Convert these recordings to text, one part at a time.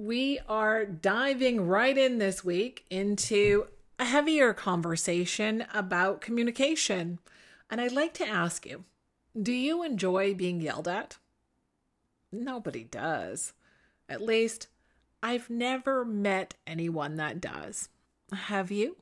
we are diving right in this week into a heavier conversation about communication. And I'd like to ask you do you enjoy being yelled at? Nobody does. At least, I've never met anyone that does. Have you?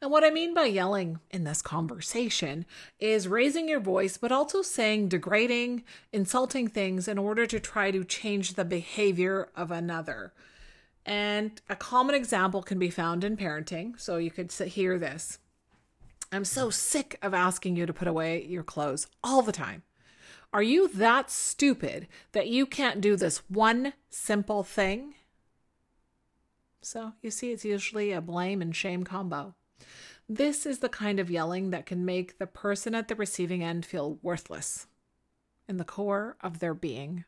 And what I mean by yelling in this conversation is raising your voice, but also saying degrading, insulting things in order to try to change the behavior of another. And a common example can be found in parenting. So you could hear this I'm so sick of asking you to put away your clothes all the time. Are you that stupid that you can't do this one simple thing? So you see, it's usually a blame and shame combo. This is the kind of yelling that can make the person at the receiving end feel worthless in the core of their being.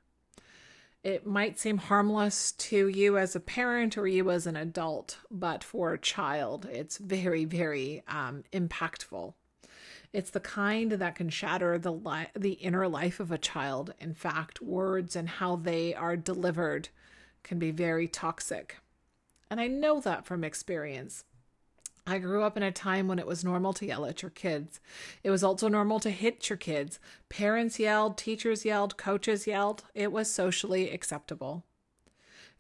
It might seem harmless to you as a parent or you as an adult, but for a child, it's very, very um, impactful. It's the kind that can shatter the li- the inner life of a child. In fact, words and how they are delivered can be very toxic. And I know that from experience. I grew up in a time when it was normal to yell at your kids. It was also normal to hit your kids. Parents yelled, teachers yelled, coaches yelled. It was socially acceptable.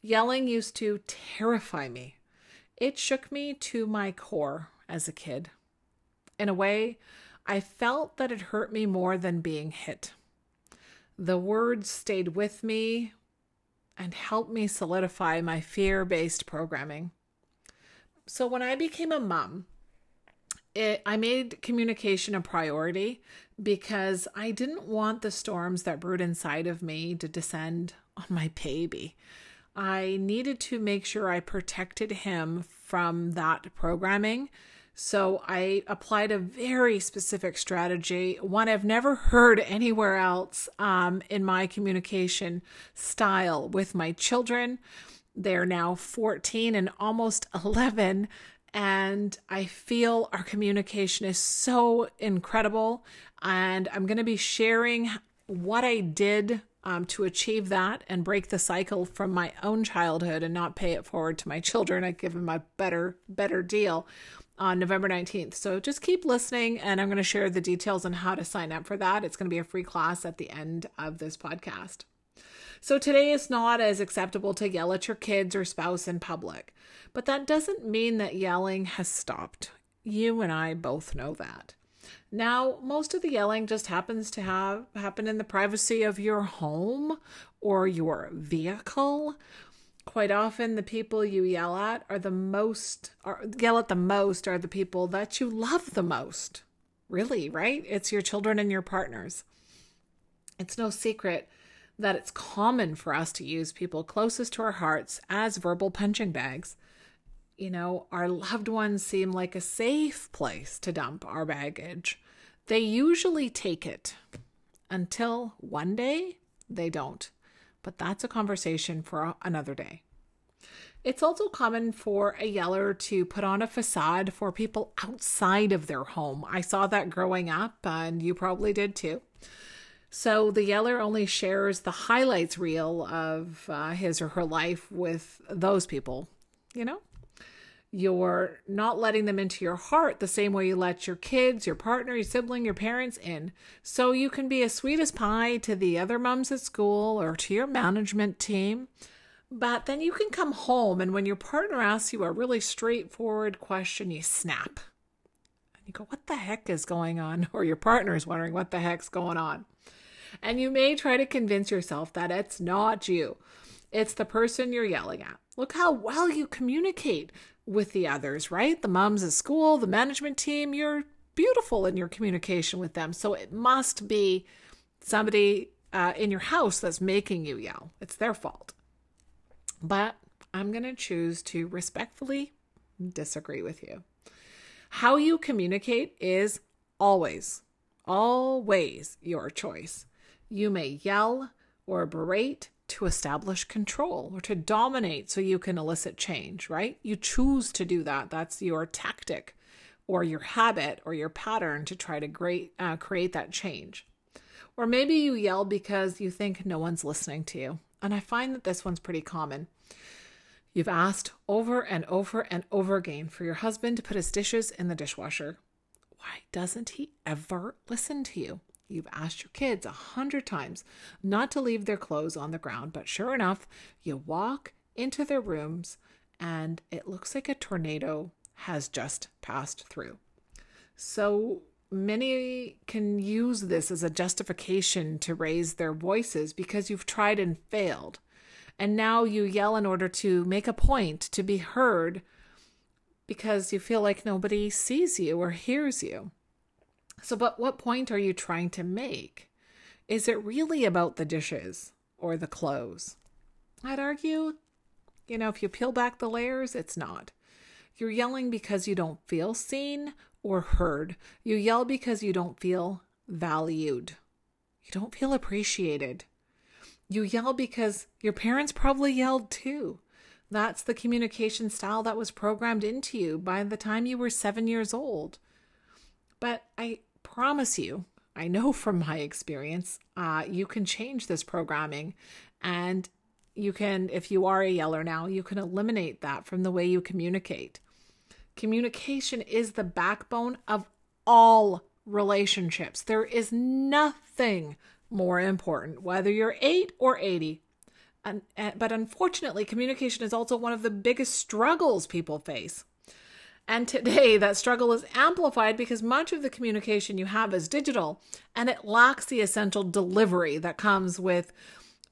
Yelling used to terrify me. It shook me to my core as a kid. In a way, I felt that it hurt me more than being hit. The words stayed with me and helped me solidify my fear based programming. So when I became a mom, it, I made communication a priority because I didn't want the storms that brewed inside of me to descend on my baby. I needed to make sure I protected him from that programming so I applied a very specific strategy, one I've never heard anywhere else um, in my communication style with my children. They're now 14 and almost 11. And I feel our communication is so incredible. And I'm going to be sharing what I did um, to achieve that and break the cycle from my own childhood and not pay it forward to my children. I give them a better, better deal on November 19th. So just keep listening, and I'm going to share the details on how to sign up for that. It's going to be a free class at the end of this podcast. So today is not as acceptable to yell at your kids or spouse in public, but that doesn't mean that yelling has stopped. You and I both know that. Now, most of the yelling just happens to have happen in the privacy of your home or your vehicle. Quite often the people you yell at are the most or yell at the most are the people that you love the most. Really right? It's your children and your partners. It's no secret that it's common for us to use people closest to our hearts as verbal punching bags you know our loved ones seem like a safe place to dump our baggage they usually take it until one day they don't but that's a conversation for another day. It's also common for a yeller to put on a facade for people outside of their home. I saw that growing up, and you probably did too. So the yeller only shares the highlights reel of uh, his or her life with those people, you know? You're not letting them into your heart the same way you let your kids, your partner, your sibling, your parents in. So you can be as sweet as pie to the other moms at school or to your management team. But then you can come home, and when your partner asks you a really straightforward question, you snap. And you go, What the heck is going on? Or your partner is wondering what the heck's going on. And you may try to convince yourself that it's not you, it's the person you're yelling at. Look how well you communicate with the others, right? The moms at school, the management team, you're beautiful in your communication with them. So it must be somebody uh, in your house that's making you yell. It's their fault. But I'm going to choose to respectfully disagree with you. How you communicate is always, always your choice. You may yell or berate to establish control or to dominate so you can elicit change, right? You choose to do that. That's your tactic or your habit or your pattern to try to great, uh, create that change. Or maybe you yell because you think no one's listening to you. And I find that this one's pretty common. You've asked over and over and over again for your husband to put his dishes in the dishwasher. Why doesn't he ever listen to you? You've asked your kids a hundred times not to leave their clothes on the ground, but sure enough, you walk into their rooms and it looks like a tornado has just passed through. So many can use this as a justification to raise their voices because you've tried and failed. And now you yell in order to make a point, to be heard, because you feel like nobody sees you or hears you. So, but what point are you trying to make? Is it really about the dishes or the clothes? I'd argue, you know, if you peel back the layers, it's not. You're yelling because you don't feel seen or heard. You yell because you don't feel valued. You don't feel appreciated. You yell because your parents probably yelled too. That's the communication style that was programmed into you by the time you were seven years old. But I promise you, I know from my experience, uh, you can change this programming and you can, if you are a yeller now, you can eliminate that from the way you communicate. Communication is the backbone of all relationships. There is nothing more important, whether you're eight or 80. And, but unfortunately, communication is also one of the biggest struggles people face. And today, that struggle is amplified because much of the communication you have is digital and it lacks the essential delivery that comes with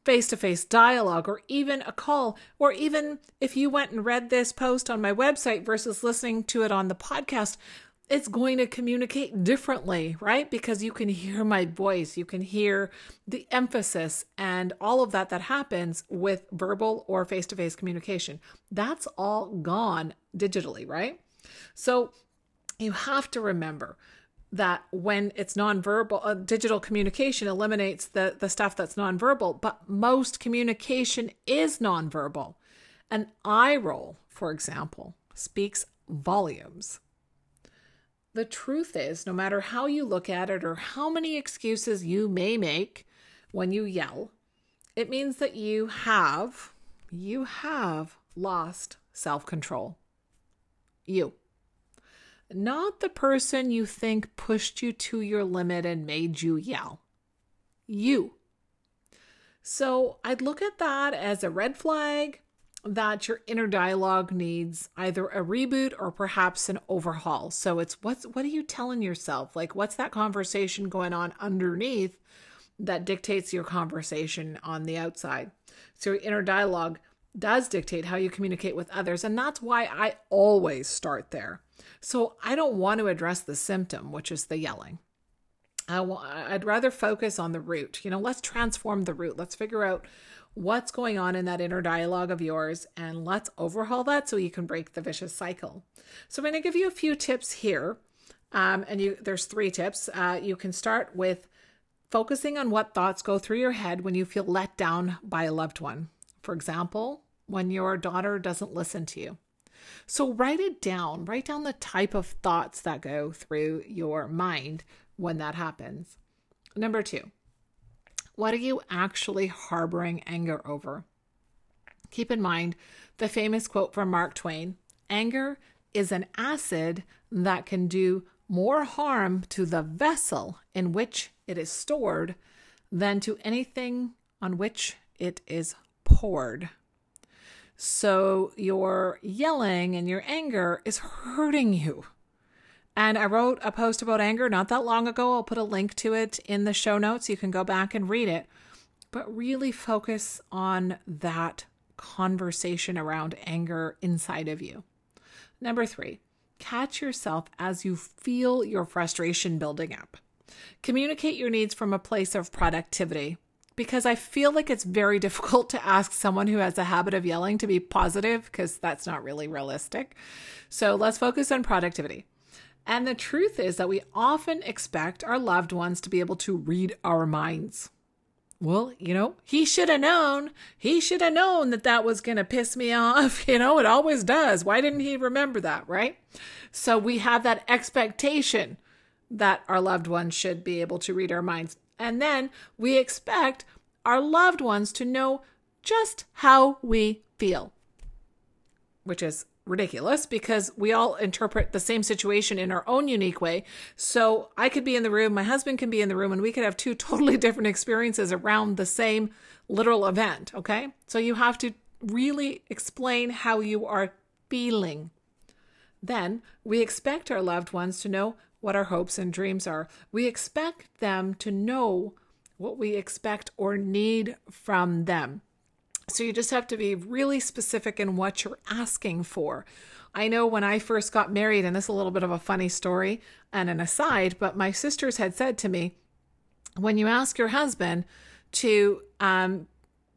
face to face dialogue or even a call, or even if you went and read this post on my website versus listening to it on the podcast, it's going to communicate differently, right? Because you can hear my voice, you can hear the emphasis and all of that that happens with verbal or face to face communication. That's all gone digitally, right? So you have to remember that when it's nonverbal, uh, digital communication eliminates the, the stuff that's nonverbal, but most communication is nonverbal. An eye roll, for example, speaks volumes. The truth is, no matter how you look at it or how many excuses you may make when you yell, it means that you have, you have lost self control. You not the person you think pushed you to your limit and made you yell. You. So I'd look at that as a red flag that your inner dialogue needs either a reboot or perhaps an overhaul. So it's what's what are you telling yourself? Like what's that conversation going on underneath that dictates your conversation on the outside? So your inner dialogue does dictate how you communicate with others and that's why I always start there. So I don't want to address the symptom, which is the yelling. I I'd rather focus on the root. You know, let's transform the root. Let's figure out what's going on in that inner dialogue of yours and let's overhaul that so you can break the vicious cycle. So I'm going to give you a few tips here. Um, and you there's three tips. Uh, you can start with focusing on what thoughts go through your head when you feel let down by a loved one. For example, when your daughter doesn't listen to you. So write it down. Write down the type of thoughts that go through your mind when that happens. Number two, what are you actually harboring anger over? Keep in mind the famous quote from Mark Twain anger is an acid that can do more harm to the vessel in which it is stored than to anything on which it is poured. So your yelling and your anger is hurting you. And I wrote a post about anger not that long ago. I'll put a link to it in the show notes. You can go back and read it. But really focus on that conversation around anger inside of you. Number three, catch yourself as you feel your frustration building up. Communicate your needs from a place of productivity because I feel like it's very difficult to ask someone who has a habit of yelling to be positive because that's not really realistic. So let's focus on productivity. And the truth is that we often expect our loved ones to be able to read our minds. Well, you know, he should have known. He should have known that that was going to piss me off. You know, it always does. Why didn't he remember that, right? So we have that expectation that our loved ones should be able to read our minds. And then we expect our loved ones to know just how we feel, which is ridiculous because we all interpret the same situation in our own unique way. So I could be in the room, my husband can be in the room, and we could have two totally different experiences around the same literal event. Okay. So you have to really explain how you are feeling. Then we expect our loved ones to know what our hopes and dreams are. We expect them to know what we expect or need from them. So you just have to be really specific in what you're asking for. I know when I first got married, and this is a little bit of a funny story and an aside, but my sisters had said to me, when you ask your husband to um,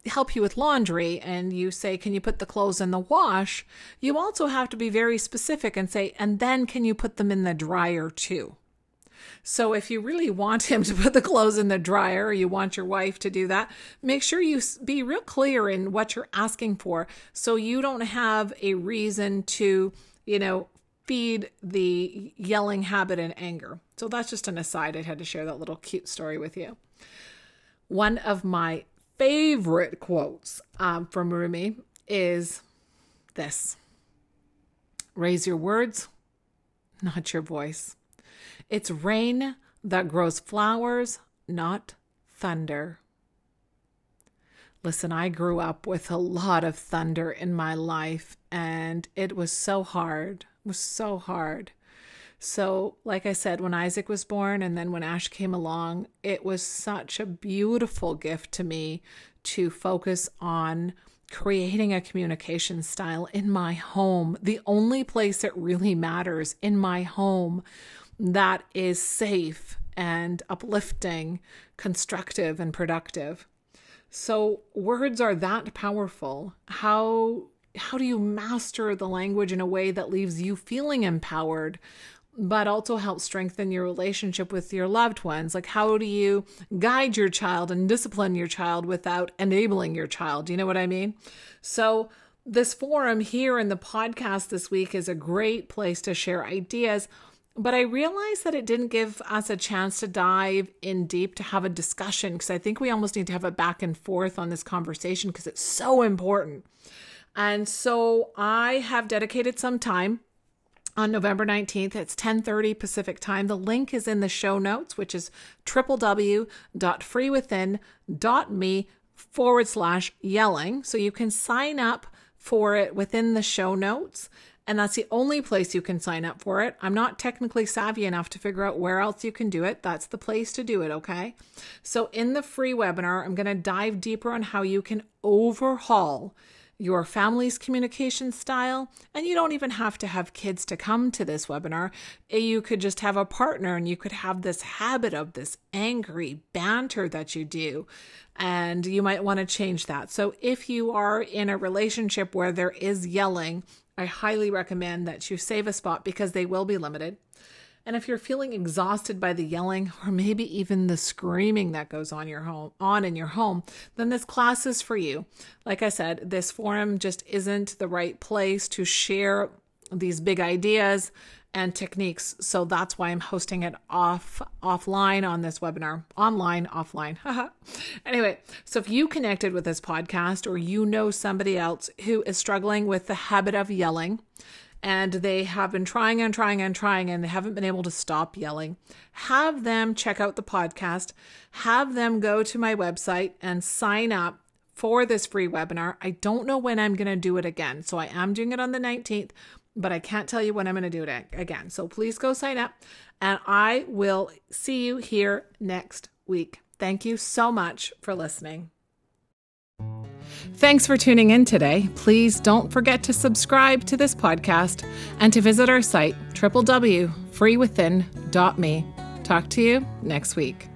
help you with laundry and you say, Can you put the clothes in the wash? You also have to be very specific and say, And then can you put them in the dryer too? So if you really want him to put the clothes in the dryer or you want your wife to do that, make sure you be real clear in what you're asking for so you don't have a reason to, you know, feed the yelling habit and anger. So that's just an aside. I had to share that little cute story with you. One of my favorite quotes um, from Rumi is this Raise your words, not your voice. It's rain that grows flowers, not thunder. Listen, I grew up with a lot of thunder in my life, and it was so hard. It was so hard. So, like I said, when Isaac was born and then when Ash came along, it was such a beautiful gift to me to focus on creating a communication style in my home, the only place it really matters in my home that is safe and uplifting, constructive, and productive. So, words are that powerful. How how do you master the language in a way that leaves you feeling empowered but also help strengthen your relationship with your loved ones. Like, how do you guide your child and discipline your child without enabling your child? You know what I mean? So, this forum here in the podcast this week is a great place to share ideas. But I realized that it didn't give us a chance to dive in deep to have a discussion because I think we almost need to have a back and forth on this conversation because it's so important. And so I have dedicated some time on November 19th. It's 10:30 Pacific time. The link is in the show notes, which is www.freewithin.me forward slash yelling. So you can sign up for it within the show notes. And that's the only place you can sign up for it. I'm not technically savvy enough to figure out where else you can do it. That's the place to do it, okay? So, in the free webinar, I'm going to dive deeper on how you can overhaul your family's communication style. And you don't even have to have kids to come to this webinar. Eh, you could just have a partner and you could have this habit of this angry banter that you do. And you might want to change that. So if you are in a relationship where there is yelling, I highly recommend that you save a spot because they will be limited. And if you're feeling exhausted by the yelling or maybe even the screaming that goes on your home on in your home, then this class is for you. Like I said, this forum just isn't the right place to share these big ideas and techniques. So that's why I'm hosting it off offline on this webinar. Online, offline. anyway, so if you connected with this podcast or you know somebody else who is struggling with the habit of yelling, and they have been trying and trying and trying and they haven't been able to stop yelling, have them check out the podcast, have them go to my website and sign up for this free webinar. I don't know when I'm going to do it again. So I am doing it on the 19th, but I can't tell you when I'm going to do it again. So please go sign up and I will see you here next week. Thank you so much for listening. Thanks for tuning in today. Please don't forget to subscribe to this podcast and to visit our site, www.freewithin.me. Talk to you next week.